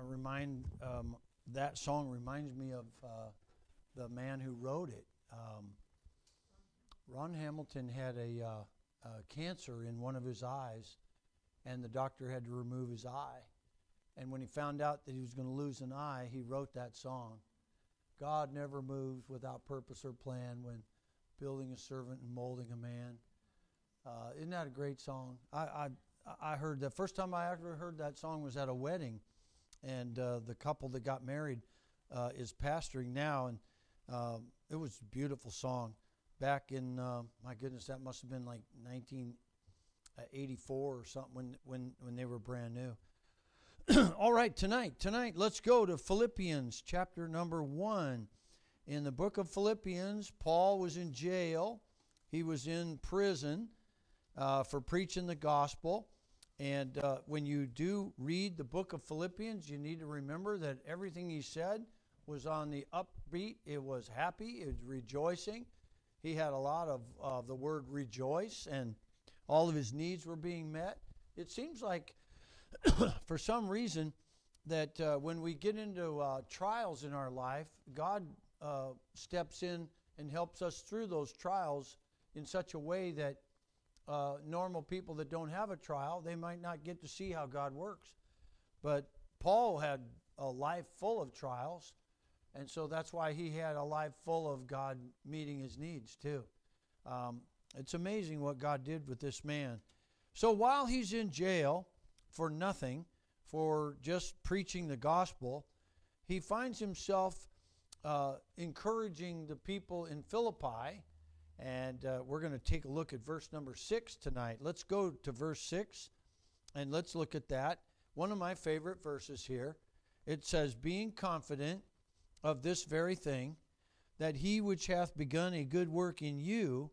I remind um, that song reminds me of uh, the man who wrote it. Um, Ron Hamilton had a, uh, a cancer in one of his eyes, and the doctor had to remove his eye. And when he found out that he was going to lose an eye, he wrote that song. God never moves without purpose or plan when building a servant and molding a man. Uh, isn't that a great song? I, I I heard the first time I ever heard that song was at a wedding, and uh, the couple that got married uh, is pastoring now, and um, it was a beautiful song. Back in uh, my goodness, that must have been like 1984 or something when when when they were brand new. All right, tonight, tonight, let's go to Philippians chapter number one. In the book of Philippians, Paul was in jail. He was in prison uh, for preaching the gospel. And uh, when you do read the book of Philippians, you need to remember that everything he said was on the upbeat. It was happy. It was rejoicing. He had a lot of uh, the word rejoice, and all of his needs were being met. It seems like, for some reason, that uh, when we get into uh, trials in our life, God uh, steps in and helps us through those trials in such a way that uh, normal people that don't have a trial, they might not get to see how God works. But Paul had a life full of trials, and so that's why he had a life full of God meeting his needs too. Um, it's amazing what God did with this man. So while he's in jail for nothing, for just preaching the gospel, he finds himself uh, encouraging the people in Philippi and uh, we're going to take a look at verse number six tonight. Let's go to verse six and let's look at that. One of my favorite verses here. It says, Being confident of this very thing, that he which hath begun a good work in you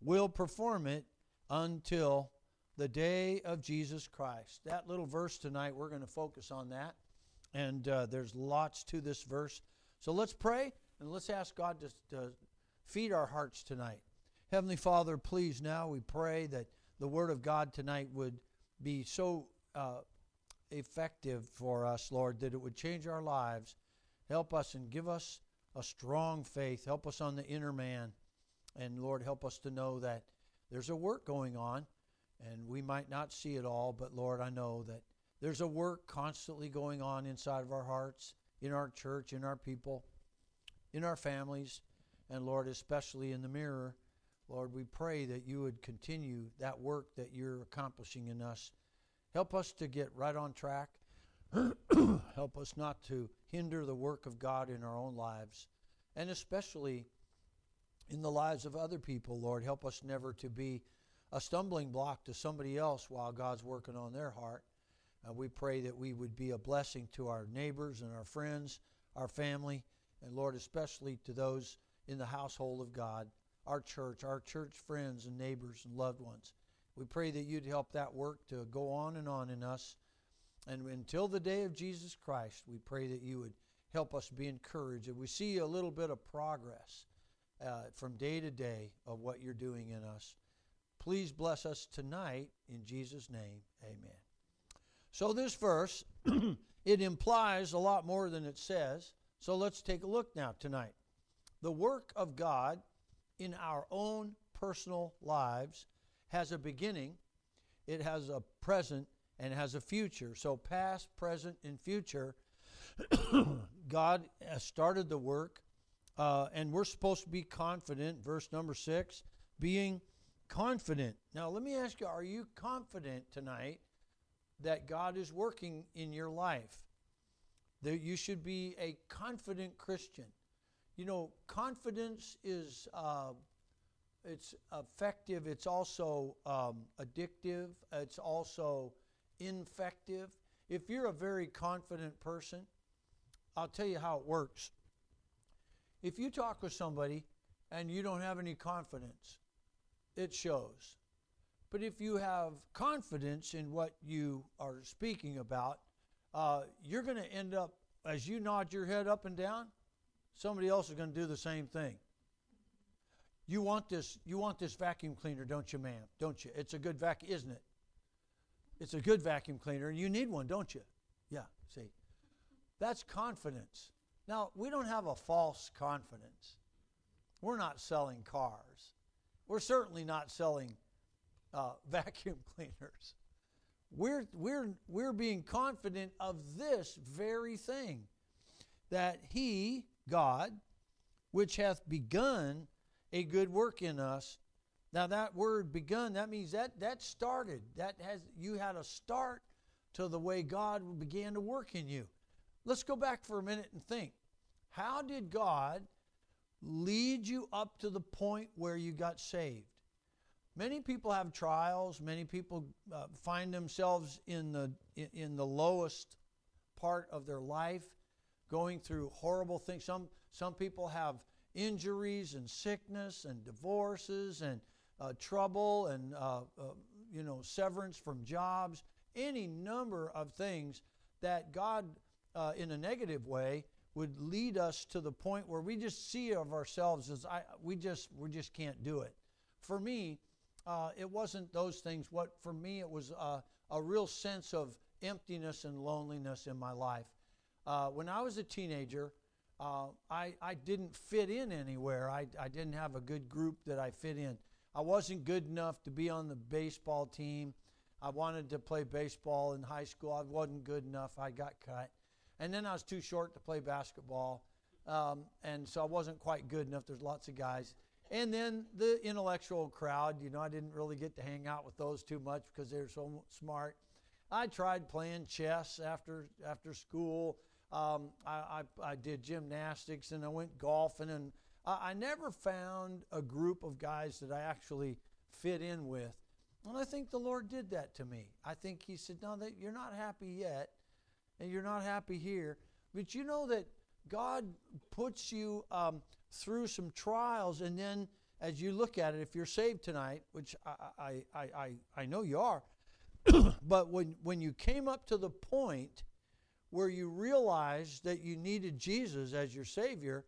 will perform it until the day of Jesus Christ. That little verse tonight, we're going to focus on that. And uh, there's lots to this verse. So let's pray and let's ask God to, to feed our hearts tonight. Heavenly Father, please now we pray that the Word of God tonight would be so uh, effective for us, Lord, that it would change our lives. Help us and give us a strong faith. Help us on the inner man. And Lord, help us to know that there's a work going on, and we might not see it all, but Lord, I know that there's a work constantly going on inside of our hearts, in our church, in our people, in our families, and Lord, especially in the mirror. Lord, we pray that you would continue that work that you're accomplishing in us. Help us to get right on track. Help us not to hinder the work of God in our own lives, and especially in the lives of other people, Lord. Help us never to be a stumbling block to somebody else while God's working on their heart. Uh, we pray that we would be a blessing to our neighbors and our friends, our family, and Lord, especially to those in the household of God our church, our church friends and neighbors and loved ones. We pray that you'd help that work to go on and on in us. And until the day of Jesus Christ, we pray that you would help us be encouraged. And we see a little bit of progress uh, from day to day of what you're doing in us. Please bless us tonight in Jesus' name. Amen. So, this verse, it implies a lot more than it says. So, let's take a look now tonight. The work of God in our own personal lives has a beginning, it has a present, and has a future. So, past, present, and future, God has started the work, uh, and we're supposed to be confident. Verse number six, being confident. Now, let me ask you are you confident tonight that God is working in your life? That you should be a confident Christian. You know, confidence is uh, it's effective. It's also um, addictive. It's also infective. If you're a very confident person, I'll tell you how it works. If you talk with somebody and you don't have any confidence, it shows. But if you have confidence in what you are speaking about, uh, you're going to end up, as you nod your head up and down, somebody else is going to do the same thing. You want this you want this vacuum cleaner, don't you, ma'am? Don't you? It's a good vac, isn't it? It's a good vacuum cleaner and you need one, don't you? Yeah, see. That's confidence. Now, we don't have a false confidence. We're not selling cars. We're certainly not selling uh, vacuum cleaners. We're, we're, we're being confident of this very thing that He, God, which hath begun a good work in us. Now that word begun, that means that that started. That has you had a start to the way God began to work in you. Let's go back for a minute and think. How did God lead you up to the point where you got saved? Many people have trials. Many people uh, find themselves in the in the lowest part of their life, going through horrible things. Some some people have injuries and sickness and divorces and uh, trouble and uh, uh you know severance from jobs, any number of things that God, uh, in a negative way, would lead us to the point where we just see of ourselves as I we just we just can't do it. For me uh, it wasn't those things. What for me, it was uh, a real sense of emptiness and loneliness in my life. Uh, when I was a teenager, uh, I, I didn't fit in anywhere. I, I didn't have a good group that I fit in. I wasn't good enough to be on the baseball team. I wanted to play baseball in high school. I wasn't good enough. I got cut. And then I was too short to play basketball. Um, and so I wasn't quite good enough. There's lots of guys. And then the intellectual crowd, you know, I didn't really get to hang out with those too much because they're so smart. I tried playing chess after after school. Um, I, I, I, did gymnastics and I went golfing, and I, I never found a group of guys that I actually fit in with. And I think the Lord did that to me. I think He said, "No, that you're not happy yet, and you're not happy here, but you know that God puts you." Um, through some trials, and then as you look at it, if you're saved tonight, which I, I, I, I know you are, but when, when you came up to the point where you realized that you needed Jesus as your Savior,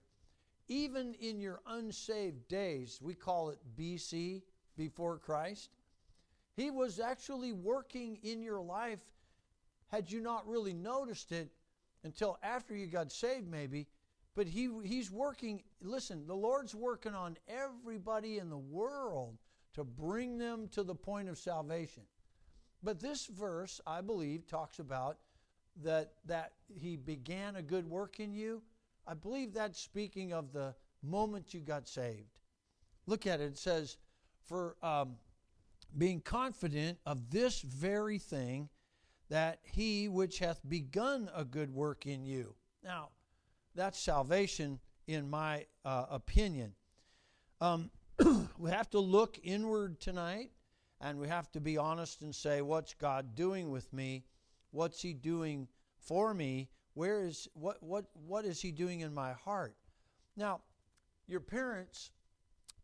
even in your unsaved days, we call it BC, before Christ, He was actually working in your life, had you not really noticed it until after you got saved, maybe but he, he's working, listen, the Lord's working on everybody in the world to bring them to the point of salvation. But this verse, I believe, talks about that, that he began a good work in you. I believe that's speaking of the moment you got saved. Look at it. It says, For um, being confident of this very thing, that he which hath begun a good work in you. Now, that's salvation, in my uh, opinion. Um, we have to look inward tonight, and we have to be honest and say, What's God doing with me? What's He doing for me? Where is what what what is He doing in my heart? Now, your parents,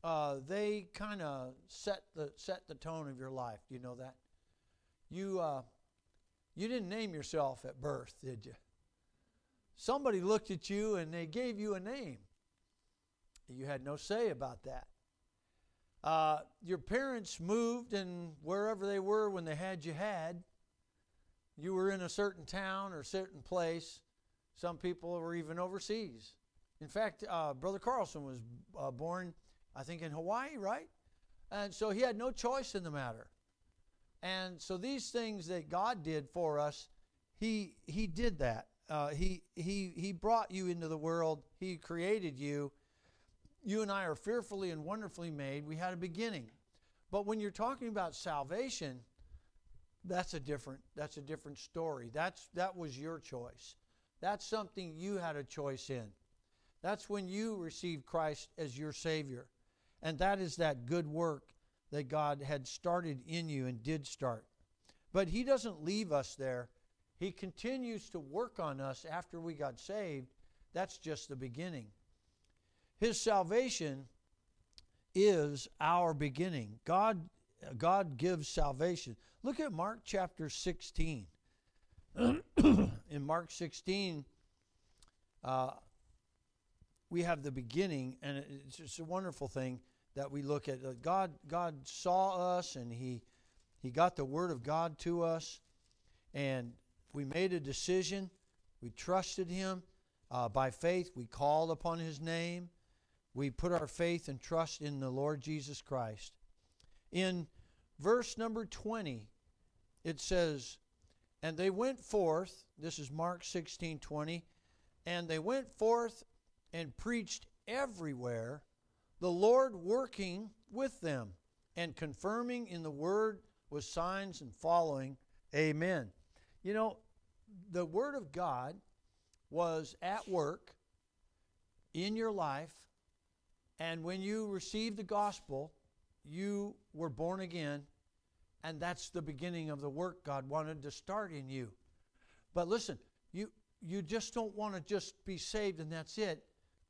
uh, they kind of set the set the tone of your life. Do you know that? You uh, you didn't name yourself at birth, did you? Somebody looked at you and they gave you a name. You had no say about that. Uh, your parents moved, and wherever they were when they had you had, you were in a certain town or certain place. Some people were even overseas. In fact, uh, Brother Carlson was uh, born, I think, in Hawaii, right? And so he had no choice in the matter. And so these things that God did for us, he, he did that. Uh, he, he, he brought you into the world, He created you. You and I are fearfully and wonderfully made. We had a beginning. But when you're talking about salvation, that's a different that's a different story. That's that was your choice. That's something you had a choice in. That's when you received Christ as your savior. And that is that good work that God had started in you and did start. But he doesn't leave us there. He continues to work on us after we got saved. That's just the beginning. His salvation is our beginning. God, God gives salvation. Look at Mark chapter 16. In Mark 16, uh, we have the beginning, and it's just a wonderful thing that we look at. God, God saw us, and He, He got the Word of God to us, and we made a decision We trusted him uh, by faith. We called upon his name. We put our faith and trust in the Lord Jesus Christ. In verse number 20, it says, And they went forth, this is Mark 16 20, and they went forth and preached everywhere, the Lord working with them and confirming in the word with signs and following. Amen. You know, the word of God was at work in your life, and when you received the gospel, you were born again, and that's the beginning of the work God wanted to start in you. But listen, you you just don't want to just be saved and that's it.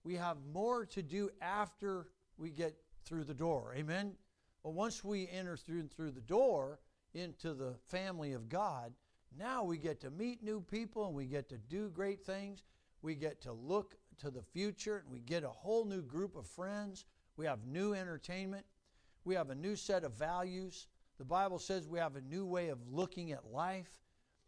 We have more to do after we get through the door. Amen. Well, once we enter through through the door into the family of God, now we get to meet new people and we get to do great things. We get to look to the future and we get a whole new group of friends. We have new entertainment. We have a new set of values. The Bible says we have a new way of looking at life.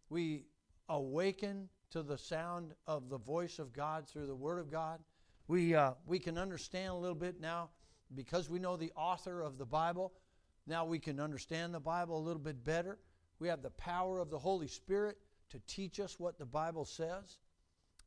We awaken to the sound of the voice of God through the Word of God. We, uh, we can understand a little bit now because we know the author of the Bible. Now we can understand the Bible a little bit better. We have the power of the Holy Spirit to teach us what the Bible says.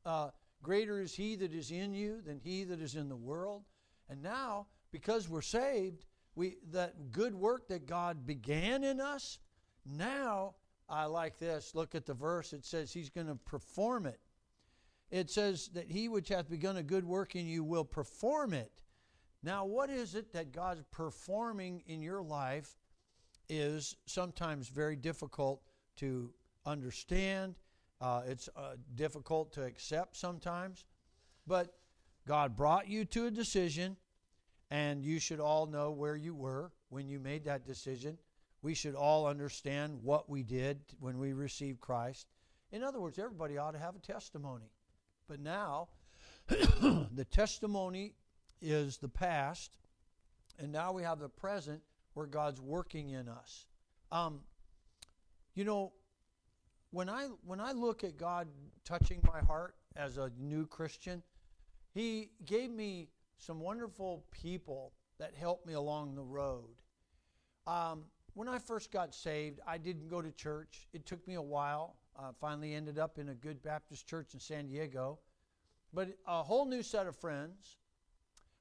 Uh, greater is He that is in you than He that is in the world. And now, because we're saved, we that good work that God began in us, now I like this. Look at the verse. It says He's going to perform it. It says that He which hath begun a good work in you will perform it. Now, what is it that God's performing in your life is sometimes very difficult to understand. Uh, it's uh, difficult to accept sometimes. But God brought you to a decision, and you should all know where you were when you made that decision. We should all understand what we did when we received Christ. In other words, everybody ought to have a testimony. But now, the testimony is the past, and now we have the present where God's working in us. Um, you know, when I when I look at God touching my heart as a new Christian, He gave me some wonderful people that helped me along the road. Um, when I first got saved, I didn't go to church. It took me a while. Uh, finally, ended up in a good Baptist church in San Diego, but a whole new set of friends,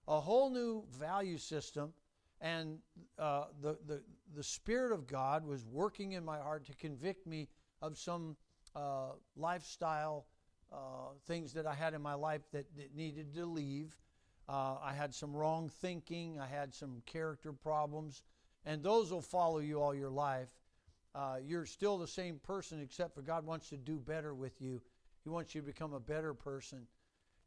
a whole new value system, and uh, the, the, the Spirit of God was working in my heart to convict me of some uh, lifestyle uh, things that I had in my life that, that needed to leave. Uh, I had some wrong thinking, I had some character problems, and those will follow you all your life. Uh, you're still the same person, except for God wants to do better with you. He wants you to become a better person.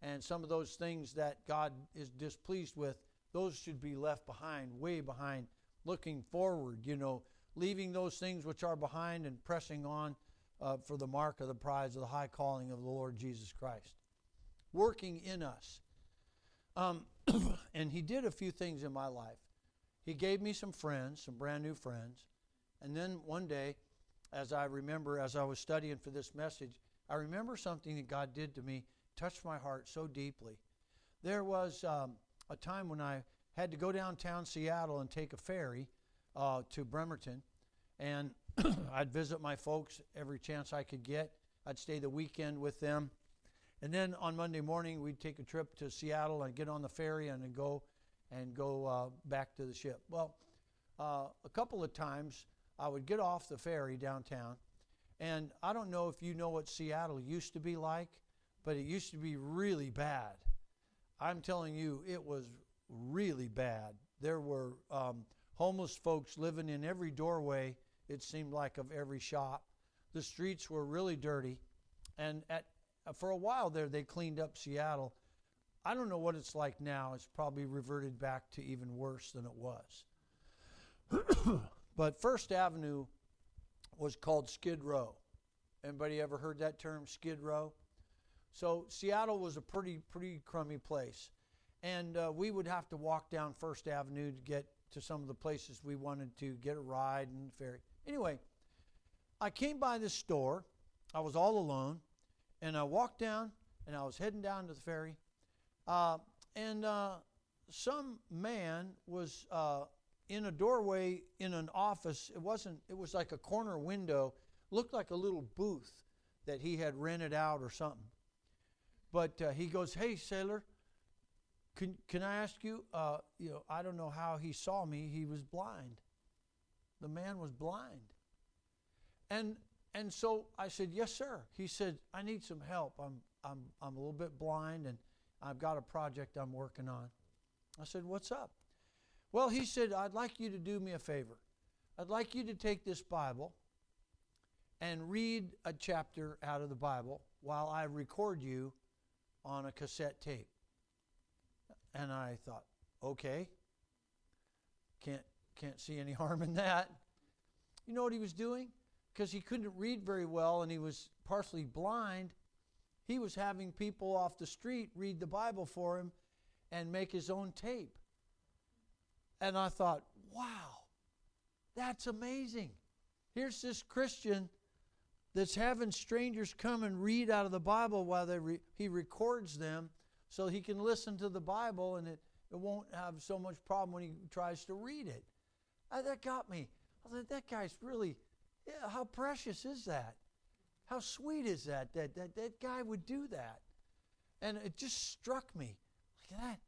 And some of those things that God is displeased with, those should be left behind, way behind, looking forward, you know, leaving those things which are behind and pressing on uh, for the mark of the prize of the high calling of the Lord Jesus Christ. Working in us. Um, and He did a few things in my life. He gave me some friends, some brand new friends. And then one day, as I remember, as I was studying for this message, I remember something that God did to me, touched my heart so deeply. There was um, a time when I had to go downtown Seattle and take a ferry uh, to Bremerton, and I'd visit my folks every chance I could get. I'd stay the weekend with them, and then on Monday morning we'd take a trip to Seattle and get on the ferry and go and go uh, back to the ship. Well, uh, a couple of times I would get off the ferry downtown, and I don't know if you know what Seattle used to be like, but it used to be really bad. I'm telling you, it was really bad. There were um, homeless folks living in every doorway, it seemed like, of every shop. The streets were really dirty. And at, for a while there, they cleaned up Seattle. I don't know what it's like now. It's probably reverted back to even worse than it was. but First Avenue was called Skid Row. Anybody ever heard that term, Skid Row? So Seattle was a pretty pretty crummy place, and uh, we would have to walk down First Avenue to get to some of the places we wanted to get a ride and ferry. Anyway, I came by this store. I was all alone, and I walked down, and I was heading down to the ferry, uh, and uh, some man was uh, in a doorway in an office. It wasn't. It was like a corner window. Looked like a little booth that he had rented out or something. But uh, he goes, "Hey, sailor, can can I ask you? Uh, you know, I don't know how he saw me. He was blind. The man was blind, and and so I said, "Yes, sir." He said, "I need some help. I'm I'm I'm a little bit blind, and I've got a project I'm working on." I said, "What's up?" Well, he said, "I'd like you to do me a favor. I'd like you to take this Bible and read a chapter out of the Bible while I record you on a cassette tape." And I thought, "Okay. Can't can't see any harm in that." You know what he was doing? Because he couldn't read very well and he was partially blind, he was having people off the street read the Bible for him and make his own tape. And I thought, wow, that's amazing. Here's this Christian that's having strangers come and read out of the Bible while they re- he records them so he can listen to the Bible and it, it won't have so much problem when he tries to read it. That got me. I thought, that guy's really, how precious is that? How sweet is that, that that that guy would do that? And it just struck me. Look at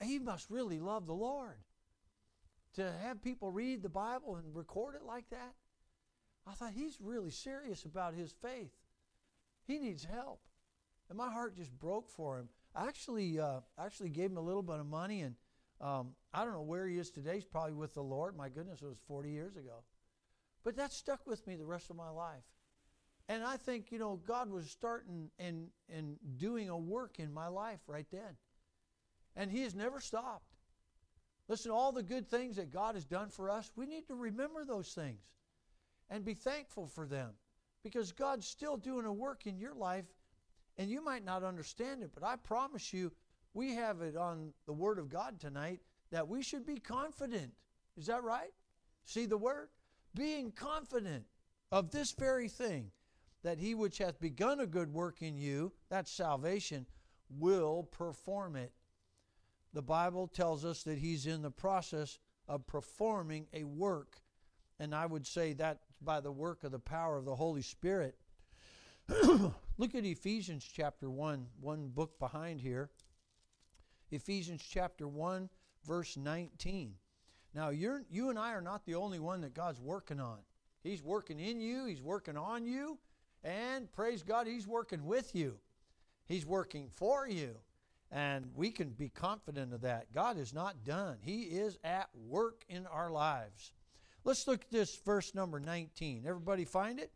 that. He must really love the Lord. To have people read the Bible and record it like that. I thought he's really serious about his faith. He needs help. And my heart just broke for him. I actually, uh, actually gave him a little bit of money, and um, I don't know where he is today. He's probably with the Lord. My goodness, it was 40 years ago. But that stuck with me the rest of my life. And I think, you know, God was starting and, and doing a work in my life right then. And He has never stopped. Listen, all the good things that God has done for us, we need to remember those things and be thankful for them because God's still doing a work in your life and you might not understand it, but I promise you, we have it on the Word of God tonight that we should be confident. Is that right? See the word? Being confident of this very thing that he which hath begun a good work in you, that's salvation, will perform it. The Bible tells us that he's in the process of performing a work. And I would say that by the work of the power of the Holy Spirit. Look at Ephesians chapter 1, one book behind here. Ephesians chapter 1, verse 19. Now, you're, you and I are not the only one that God's working on. He's working in you, He's working on you, and praise God, He's working with you. He's working for you. And we can be confident of that. God is not done, He is at work in our lives. Let's look at this verse number 19. Everybody find it?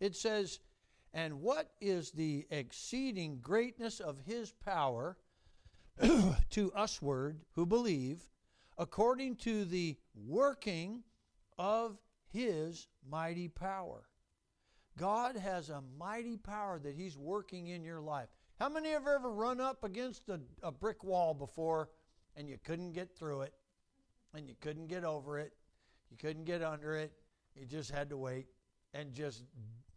It says, And what is the exceeding greatness of His power to usward who believe, according to the working of His mighty power? God has a mighty power that He's working in your life. How many have ever run up against a, a brick wall before and you couldn't get through it and you couldn't get over it? You couldn't get under it. You just had to wait and just,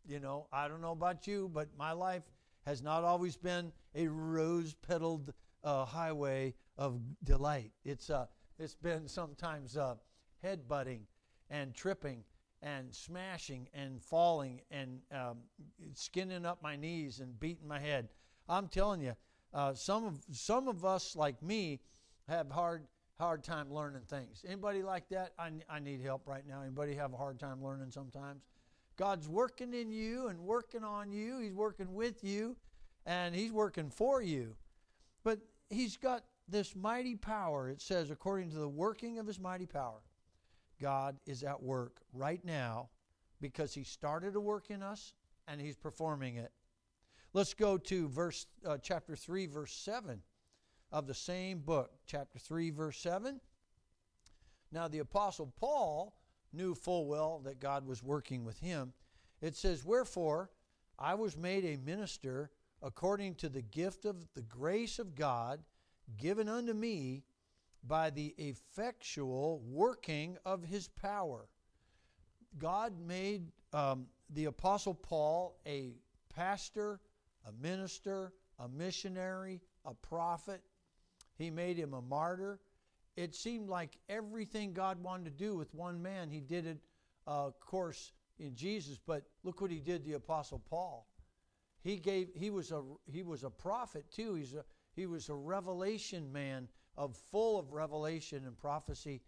you know, I don't know about you, but my life has not always been a rose petaled uh, highway of delight. It's, uh, it's been sometimes uh, head butting and tripping and smashing and falling and um, skinning up my knees and beating my head. I'm telling you, uh, some of some of us like me have hard hard time learning things. Anybody like that? I, I need help right now. Anybody have a hard time learning sometimes? God's working in you and working on you. He's working with you, and He's working for you. But He's got this mighty power. It says, according to the working of His mighty power. God is at work right now because He started a work in us and He's performing it. Let's go to verse uh, chapter 3 verse 7 of the same book, chapter 3 verse 7. Now the apostle Paul knew full well that God was working with him. It says, "Wherefore I was made a minister according to the gift of the grace of God given unto me by the effectual working of his power. God made um, the Apostle Paul a pastor, a minister, a missionary, a prophet. He made him a martyr. It seemed like everything God wanted to do with one man, he did it, uh, of course, in Jesus. But look what he did, the Apostle Paul. He gave. He was a he was a prophet too. He's a he was a revelation man of full of revelation and prophecy,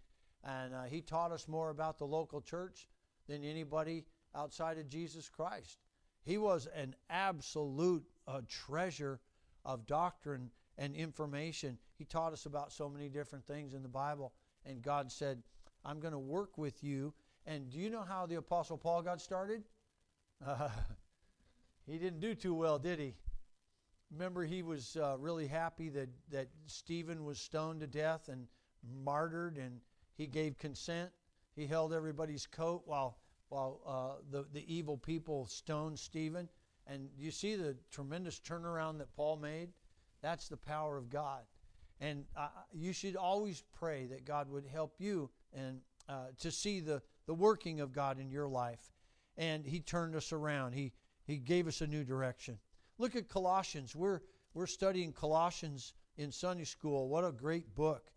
and uh, he taught us more about the local church than anybody outside of Jesus Christ. He was an absolute uh, treasure of doctrine and information. He taught us about so many different things in the Bible, and God said, "I'm going to work with you." And do you know how the Apostle Paul got started? Uh, he didn't do too well, did he? Remember, he was uh, really happy that, that Stephen was stoned to death and martyred, and he gave consent. He held everybody's coat while, while uh, the, the evil people stoned Stephen. And you see the tremendous turnaround that Paul made? That's the power of God. And uh, you should always pray that God would help you and uh, to see the, the working of God in your life. And He turned us around, He, he gave us a new direction. Look at Colossians. We're, we're studying Colossians in Sunday school. What a great book.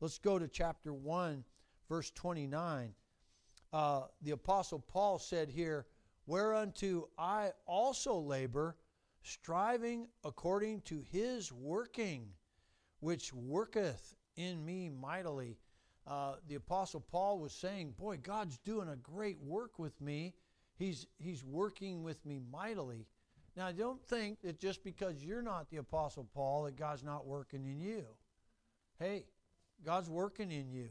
Let's go to chapter 1, verse 29. Uh, the Apostle Paul said here, Whereunto I also labor, striving according to his working, which worketh in me mightily. Uh, the Apostle Paul was saying, Boy, God's doing a great work with me. He's, he's working with me mightily. Now, don't think that just because you're not the Apostle Paul that God's not working in you. Hey, God's working in you.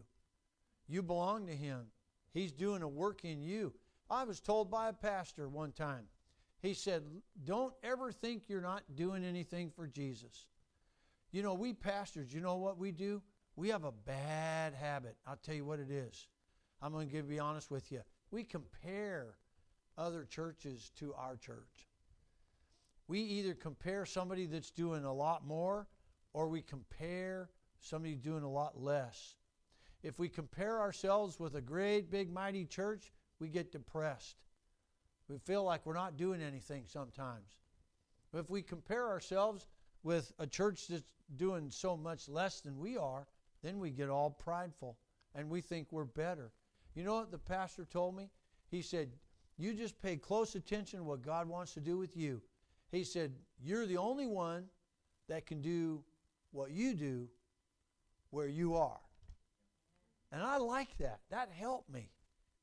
You belong to Him. He's doing a work in you. I was told by a pastor one time, he said, Don't ever think you're not doing anything for Jesus. You know, we pastors, you know what we do? We have a bad habit. I'll tell you what it is. I'm going to be honest with you. We compare other churches to our church we either compare somebody that's doing a lot more or we compare somebody doing a lot less. If we compare ourselves with a great, big, mighty church, we get depressed. We feel like we're not doing anything sometimes. But if we compare ourselves with a church that's doing so much less than we are, then we get all prideful and we think we're better. You know what the pastor told me? He said, You just pay close attention to what God wants to do with you. He said, You're the only one that can do what you do where you are. And I like that. That helped me.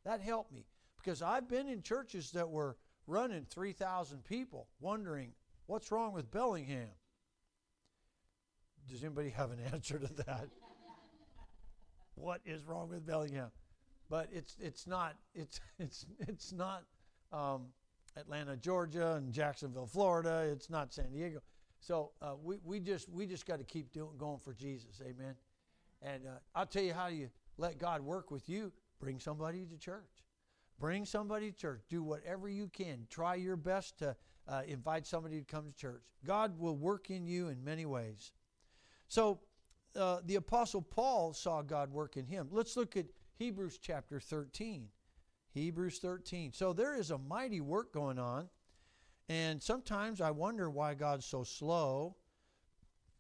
That helped me. Because I've been in churches that were running 3,000 people wondering, what's wrong with Bellingham? Does anybody have an answer to that? what is wrong with Bellingham? But it's, it's not, it's, it's, it's not um, Atlanta, Georgia, and Jacksonville, Florida. It's not San Diego. So uh, we, we just we just got to keep doing going for Jesus, Amen. And uh, I'll tell you how you let God work with you. Bring somebody to church. Bring somebody to church. Do whatever you can. Try your best to uh, invite somebody to come to church. God will work in you in many ways. So uh, the Apostle Paul saw God work in him. Let's look at Hebrews chapter 13. Hebrews 13. So there is a mighty work going on. And sometimes I wonder why God's so slow.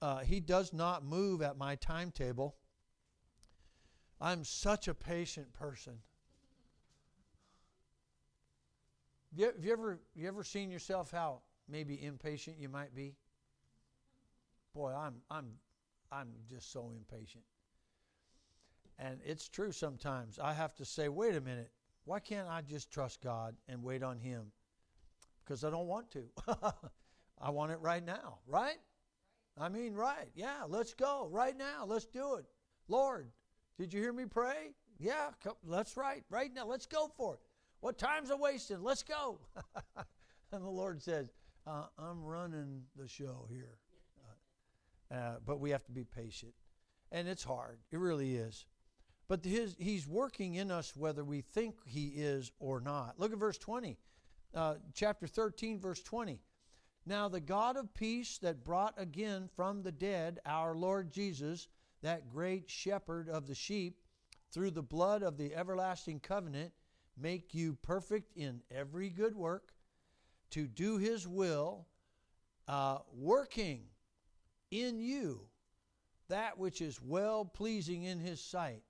Uh, he does not move at my timetable. I'm such a patient person. Have you ever, you ever seen yourself how maybe impatient you might be? Boy, I'm, I'm, I'm just so impatient. And it's true sometimes. I have to say, wait a minute. Why can't I just trust God and wait on Him? Because I don't want to. I want it right now, right? I mean, right. Yeah, let's go right now. Let's do it. Lord, did you hear me pray? Yeah, that's right. Right now, let's go for it. What time's a wasting? Let's go. and the Lord says, uh, I'm running the show here. Uh, but we have to be patient. And it's hard. It really is. But his, he's working in us whether we think he is or not. Look at verse 20, uh, chapter 13, verse 20. Now the God of peace that brought again from the dead our Lord Jesus, that great shepherd of the sheep, through the blood of the everlasting covenant, make you perfect in every good work, to do his will, uh, working in you that which is well pleasing in his sight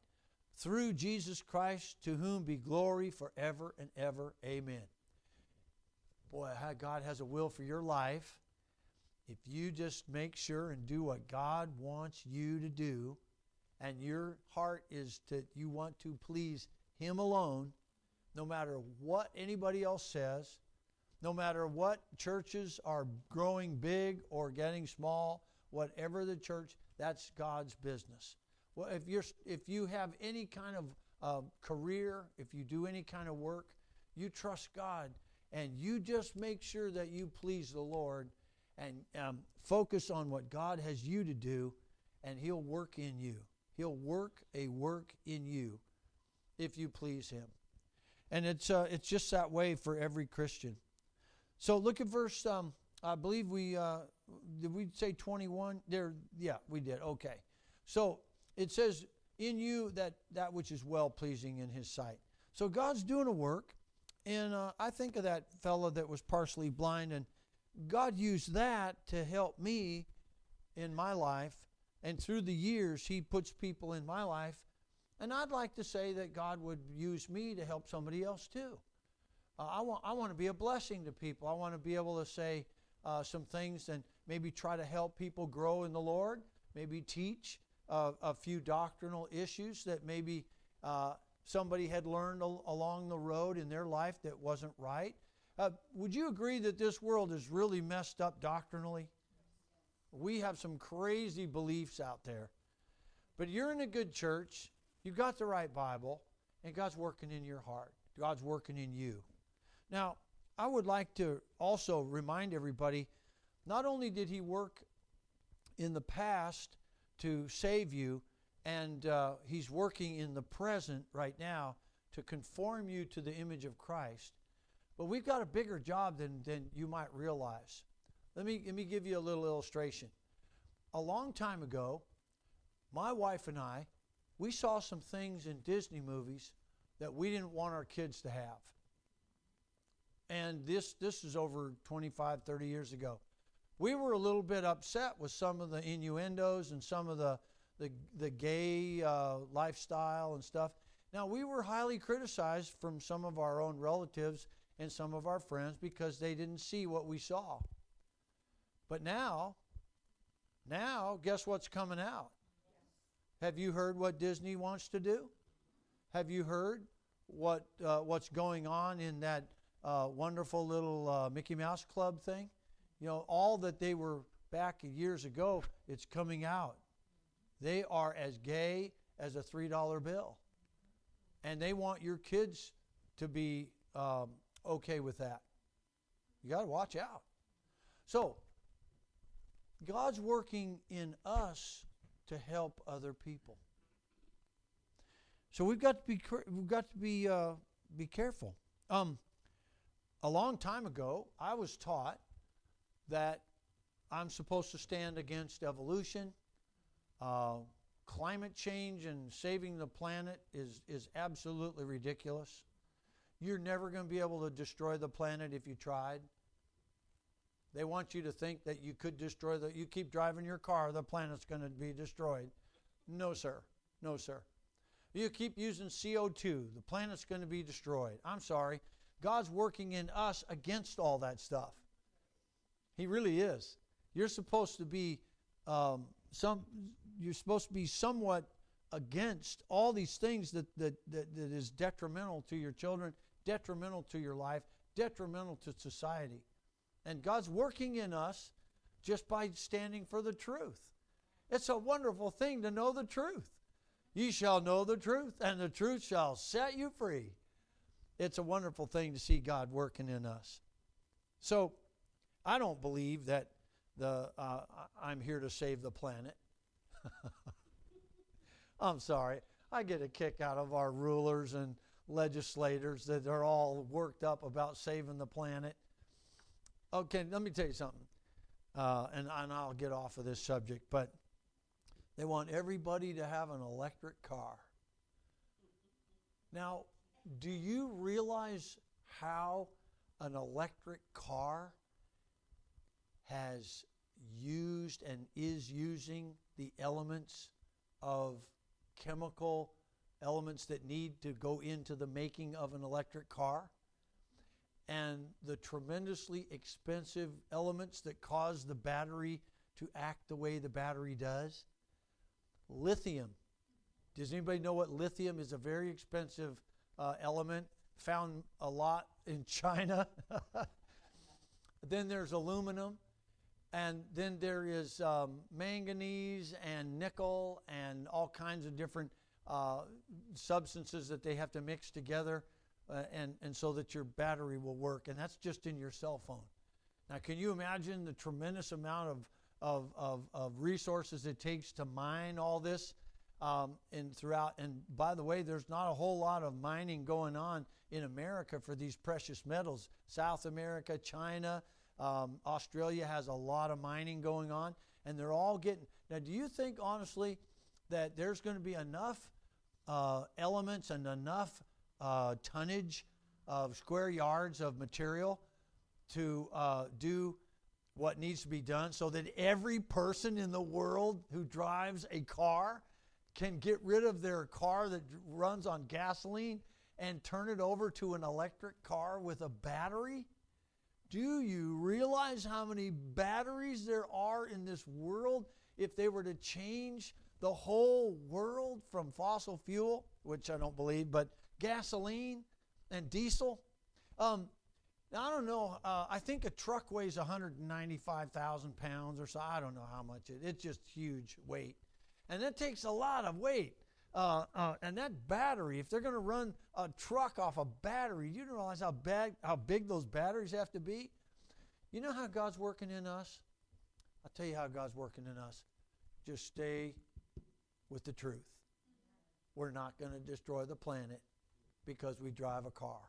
through Jesus Christ, to whom be glory forever and ever. Amen. Boy, God has a will for your life. If you just make sure and do what God wants you to do, and your heart is that you want to please Him alone, no matter what anybody else says, no matter what churches are growing big or getting small, whatever the church, that's God's business. Well, if you're if you have any kind of uh, career, if you do any kind of work, you trust God and you just make sure that you please the Lord and um, focus on what God has you to do, and He'll work in you. He'll work a work in you if you please Him. And it's uh, it's just that way for every Christian. So look at verse. Um, I believe we uh, did we say twenty one there. Yeah, we did. Okay. So it says in you that that which is well pleasing in His sight. So God's doing a work, and uh, I think of that fellow that was partially blind, and God used that to help me in my life. And through the years, He puts people in my life. And I'd like to say that God would use me to help somebody else too. Uh, I, want, I want to be a blessing to people. I want to be able to say uh, some things and maybe try to help people grow in the Lord, maybe teach uh, a few doctrinal issues that maybe uh, somebody had learned al- along the road in their life that wasn't right. Uh, would you agree that this world is really messed up doctrinally? We have some crazy beliefs out there. But you're in a good church, you've got the right Bible, and God's working in your heart. God's working in you. Now, I would like to also remind everybody not only did He work in the past to save you, and uh, He's working in the present right now to conform you to the image of Christ, but we've got a bigger job than, than you might realize. Let me, let me give you a little illustration. A long time ago, my wife and I, we saw some things in Disney movies that we didn't want our kids to have. And this, this is over 25, 30 years ago. We were a little bit upset with some of the innuendos and some of the, the, the gay uh, lifestyle and stuff. Now, we were highly criticized from some of our own relatives and some of our friends because they didn't see what we saw. But now, now, guess what's coming out? Have you heard what Disney wants to do? Have you heard what uh, what's going on in that uh, wonderful little uh, Mickey Mouse Club thing? You know, all that they were back years ago, it's coming out. They are as gay as a three dollar bill, and they want your kids to be um, okay with that. You got to watch out. So, God's working in us to help other people. So we've got to be we've got to be uh, be careful. Um, a long time ago, I was taught that I'm supposed to stand against evolution. Uh, climate change and saving the planet is is absolutely ridiculous. You're never going to be able to destroy the planet if you tried. They want you to think that you could destroy the you keep driving your car, the planet's going to be destroyed. No, sir. No, sir. You keep using CO2, the planet's going to be destroyed. I'm sorry. God's working in us against all that stuff. He really is. You're supposed to be um, some. You're supposed to be somewhat against all these things that, that, that, that is detrimental to your children, detrimental to your life, detrimental to society. And God's working in us just by standing for the truth. It's a wonderful thing to know the truth. Ye shall know the truth, and the truth shall set you free. It's a wonderful thing to see God working in us. So, I don't believe that the uh, I'm here to save the planet. I'm sorry. I get a kick out of our rulers and legislators that are all worked up about saving the planet. Okay, let me tell you something, uh, and, and I'll get off of this subject, but they want everybody to have an electric car. Now, do you realize how an electric car has used and is using the elements of chemical elements that need to go into the making of an electric car and the tremendously expensive elements that cause the battery to act the way the battery does. Lithium. Does anybody know what lithium is? A very expensive uh, element, found a lot in China. then there's aluminum, and then there is um, manganese and nickel and all kinds of different uh, substances that they have to mix together uh, and, and so that your battery will work. And that's just in your cell phone. Now, can you imagine the tremendous amount of, of, of, of resources it takes to mine all this? Um, and throughout, and by the way, there's not a whole lot of mining going on in America for these precious metals. South America, China, um, Australia has a lot of mining going on, and they're all getting. Now, do you think honestly that there's going to be enough uh, elements and enough uh, tonnage of square yards of material to uh, do what needs to be done so that every person in the world who drives a car can get rid of their car that runs on gasoline and turn it over to an electric car with a battery? Do you realize how many batteries there are in this world if they were to change the whole world from fossil fuel, which I don't believe, but gasoline and diesel. Um, I don't know. Uh, I think a truck weighs 195,000 pounds or so. I don't know how much it. It's just huge weight, and that takes a lot of weight. Uh, uh, and that battery, if they're going to run a truck off a battery, you don't realize how bad, how big those batteries have to be. You know how God's working in us. I'll tell you how God's working in us. Just stay with the truth. We're not going to destroy the planet because we drive a car.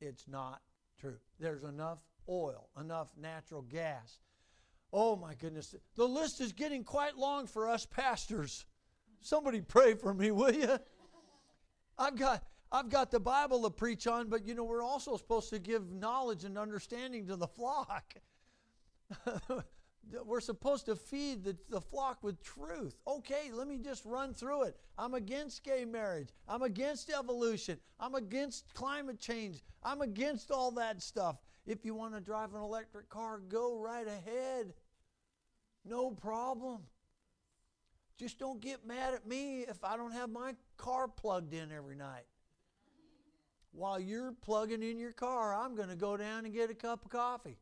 It's not true. There's enough oil, enough natural gas. Oh my goodness. The list is getting quite long for us pastors. Somebody pray for me, will you? I've got I've got the Bible to preach on, but you know, we're also supposed to give knowledge and understanding to the flock. We're supposed to feed the, the flock with truth. Okay, let me just run through it. I'm against gay marriage. I'm against evolution. I'm against climate change. I'm against all that stuff. If you want to drive an electric car, go right ahead. No problem. Just don't get mad at me if I don't have my car plugged in every night. While you're plugging in your car, I'm going to go down and get a cup of coffee.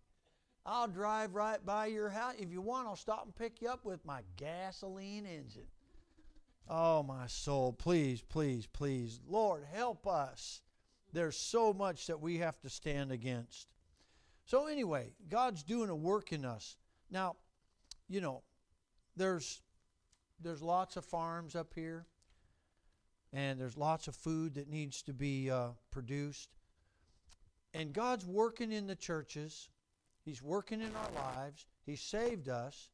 I'll drive right by your house. If you want, I'll stop and pick you up with my gasoline engine. Oh, my soul, please, please, please. Lord, help us. There's so much that we have to stand against. So, anyway, God's doing a work in us. Now, you know, there's there's lots of farms up here, and there's lots of food that needs to be uh, produced. And God's working in the churches He's working in our lives. He saved us.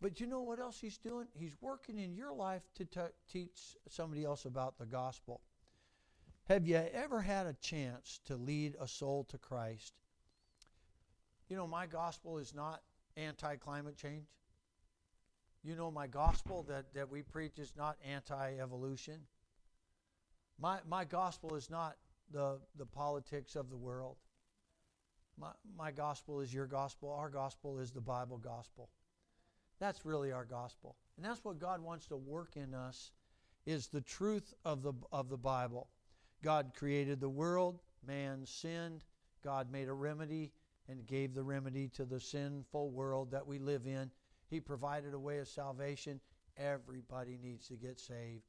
But you know what else He's doing? He's working in your life to t- teach somebody else about the gospel. Have you ever had a chance to lead a soul to Christ? You know, my gospel is not anti climate change. You know, my gospel that, that we preach is not anti evolution. My, my gospel is not the, the politics of the world. My, my gospel is your gospel. Our gospel is the Bible gospel. That's really our gospel. And that's what God wants to work in us is the truth of the, of the Bible. God created the world, man sinned, God made a remedy and gave the remedy to the sinful world that we live in. He provided a way of salvation. Everybody needs to get saved.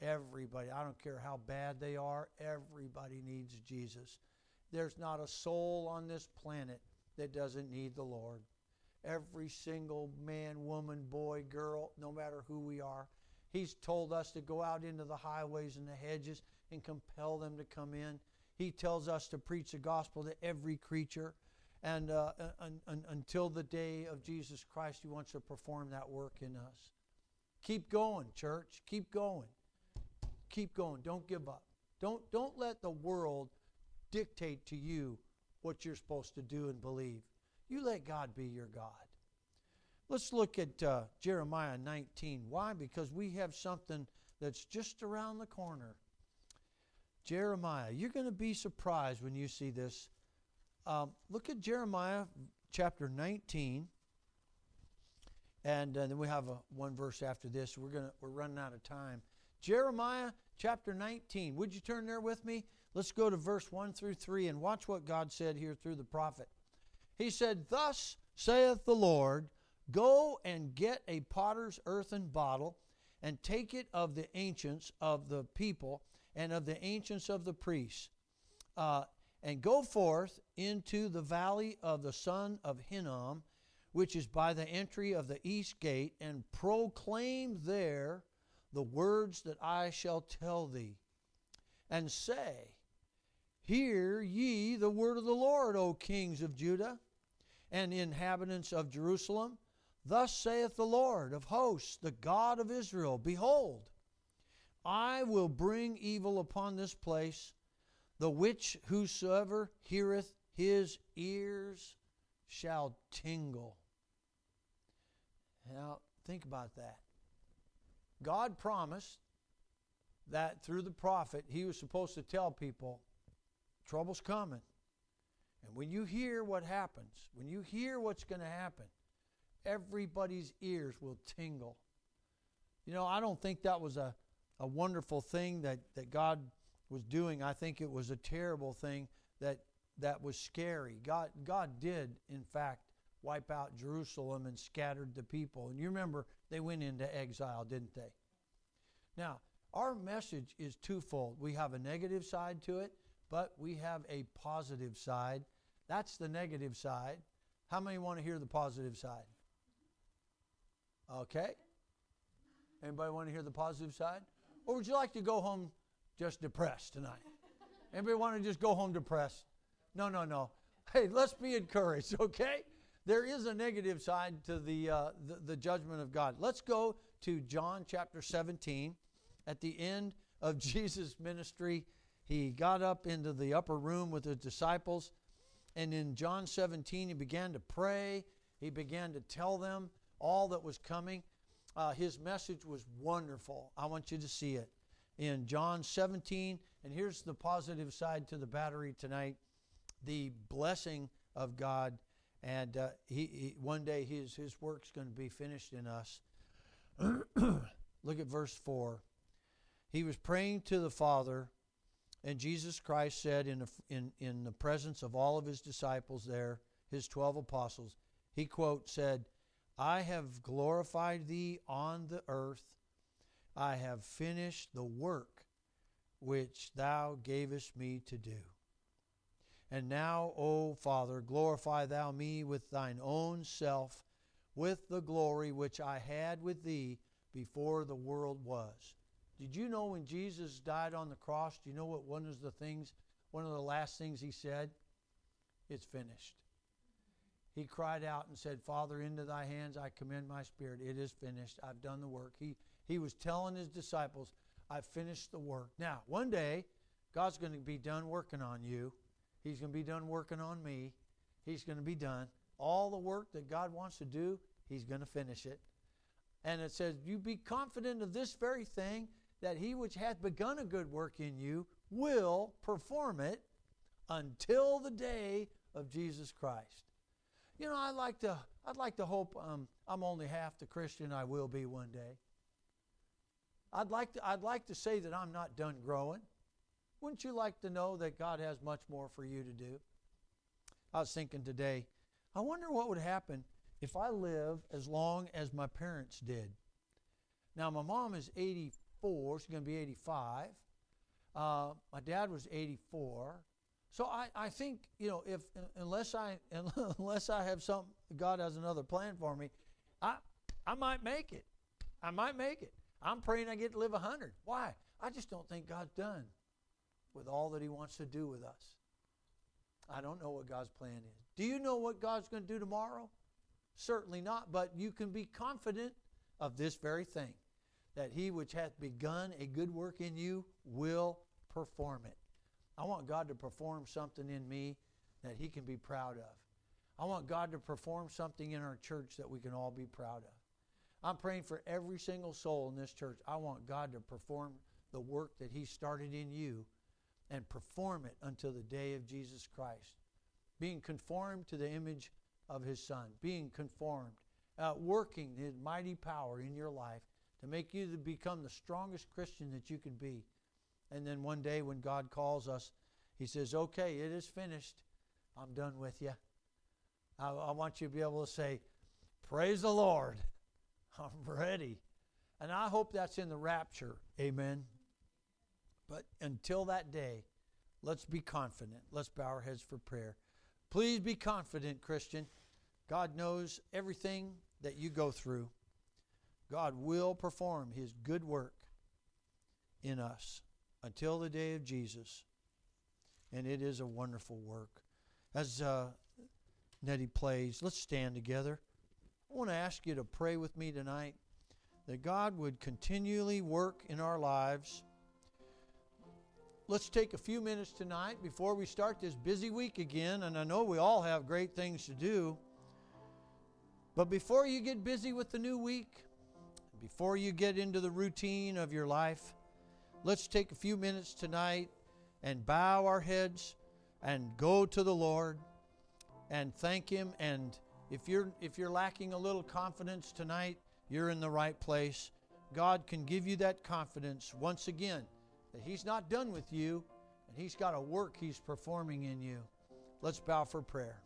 Everybody. I don't care how bad they are, everybody needs Jesus. There's not a soul on this planet that doesn't need the Lord. Every single man, woman, boy, girl, no matter who we are, He's told us to go out into the highways and the hedges and compel them to come in. He tells us to preach the gospel to every creature. And uh, un, un, until the day of Jesus Christ, He wants to perform that work in us. Keep going, church. Keep going. Keep going. Don't give up. Don't, don't let the world dictate to you what you're supposed to do and believe. You let God be your God. Let's look at uh, Jeremiah 19. Why? Because we have something that's just around the corner. Jeremiah, you're going to be surprised when you see this. Um, look at Jeremiah chapter 19. And uh, then we have a, one verse after this. We're gonna we're running out of time. Jeremiah chapter 19. Would you turn there with me? Let's go to verse 1 through 3 and watch what God said here through the prophet. He said, Thus saith the Lord, Go and get a potter's earthen bottle, and take it of the ancients of the people, and of the ancients of the priests, uh, and go forth into the valley of the son of Hinnom, which is by the entry of the east gate, and proclaim there the words that I shall tell thee, and say, Hear ye the word of the Lord, O kings of Judah and inhabitants of Jerusalem. Thus saith the Lord of hosts, the God of Israel Behold, I will bring evil upon this place, the which whosoever heareth his ears shall tingle. Now, think about that. God promised that through the prophet, he was supposed to tell people Trouble's coming. And when you hear what happens, when you hear what's going to happen, everybody's ears will tingle. You know, I don't think that was a, a wonderful thing that, that God was doing. I think it was a terrible thing that, that was scary. God, God did, in fact, wipe out Jerusalem and scattered the people. And you remember they went into exile, didn't they? Now, our message is twofold. We have a negative side to it, but we have a positive side. That's the negative side. How many want to hear the positive side? Okay. Anybody want to hear the positive side? Or would you like to go home just depressed tonight? Anybody want to just go home depressed? No, no, no. Hey, let's be encouraged, okay? There is a negative side to the, uh, the, the judgment of God. Let's go to John chapter 17. At the end of Jesus' ministry, he got up into the upper room with his disciples. And in John 17, he began to pray. He began to tell them all that was coming. Uh, his message was wonderful. I want you to see it in John 17. And here's the positive side to the battery tonight the blessing of God. And uh, he, he, one day his, his work's going to be finished in us. Look at verse 4. He was praying to the Father and Jesus Christ said in, in, in the presence of all of his disciples there, his 12 apostles, he quote said, I have glorified thee on the earth. I have finished the work which thou gavest me to do. And now, O Father, glorify thou me with thine own self, with the glory which I had with thee before the world was. Did you know when Jesus died on the cross, do you know what one of the things, one of the last things he said? It's finished. He cried out and said, Father, into thy hands I commend my spirit. It is finished. I've done the work. He, he was telling his disciples, I've finished the work. Now, one day, God's going to be done working on you. He's going to be done working on me. He's going to be done. All the work that God wants to do, He's going to finish it. And it says, You be confident of this very thing that he which hath begun a good work in you will perform it until the day of Jesus Christ. You know, I like to I'd like to hope um, I'm only half the Christian I will be one day. I'd like to I'd like to say that I'm not done growing. Wouldn't you like to know that God has much more for you to do? I was thinking today, I wonder what would happen if I live as long as my parents did. Now, my mom is 84. She's going to be 85. Uh, my dad was 84. So I, I think you know if unless I unless I have something God has another plan for me, I I might make it. I might make it. I'm praying I get to live 100. Why? I just don't think God's done with all that He wants to do with us. I don't know what God's plan is. Do you know what God's going to do tomorrow? Certainly not, but you can be confident of this very thing that he which hath begun a good work in you will perform it. I want God to perform something in me that he can be proud of. I want God to perform something in our church that we can all be proud of. I'm praying for every single soul in this church. I want God to perform the work that He started in you and perform it until the day of Jesus Christ. Being conformed to the image of His Son, being conformed, uh, working His mighty power in your life to make you to become the strongest Christian that you can be. And then one day when God calls us, He says, Okay, it is finished. I'm done with you. I, I want you to be able to say, Praise the Lord. I'm ready. And I hope that's in the rapture. Amen. But until that day, let's be confident. Let's bow our heads for prayer. Please be confident, Christian. God knows everything that you go through. God will perform his good work in us until the day of Jesus. And it is a wonderful work. As uh, Nettie plays, let's stand together. I want to ask you to pray with me tonight that God would continually work in our lives let's take a few minutes tonight before we start this busy week again. And I know we all have great things to do. But before you get busy with the new week, before you get into the routine of your life, let's take a few minutes tonight and bow our heads and go to the Lord and thank Him. And if you're, if you're lacking a little confidence tonight, you're in the right place. God can give you that confidence once again that He's not done with you and He's got a work He's performing in you. Let's bow for prayer.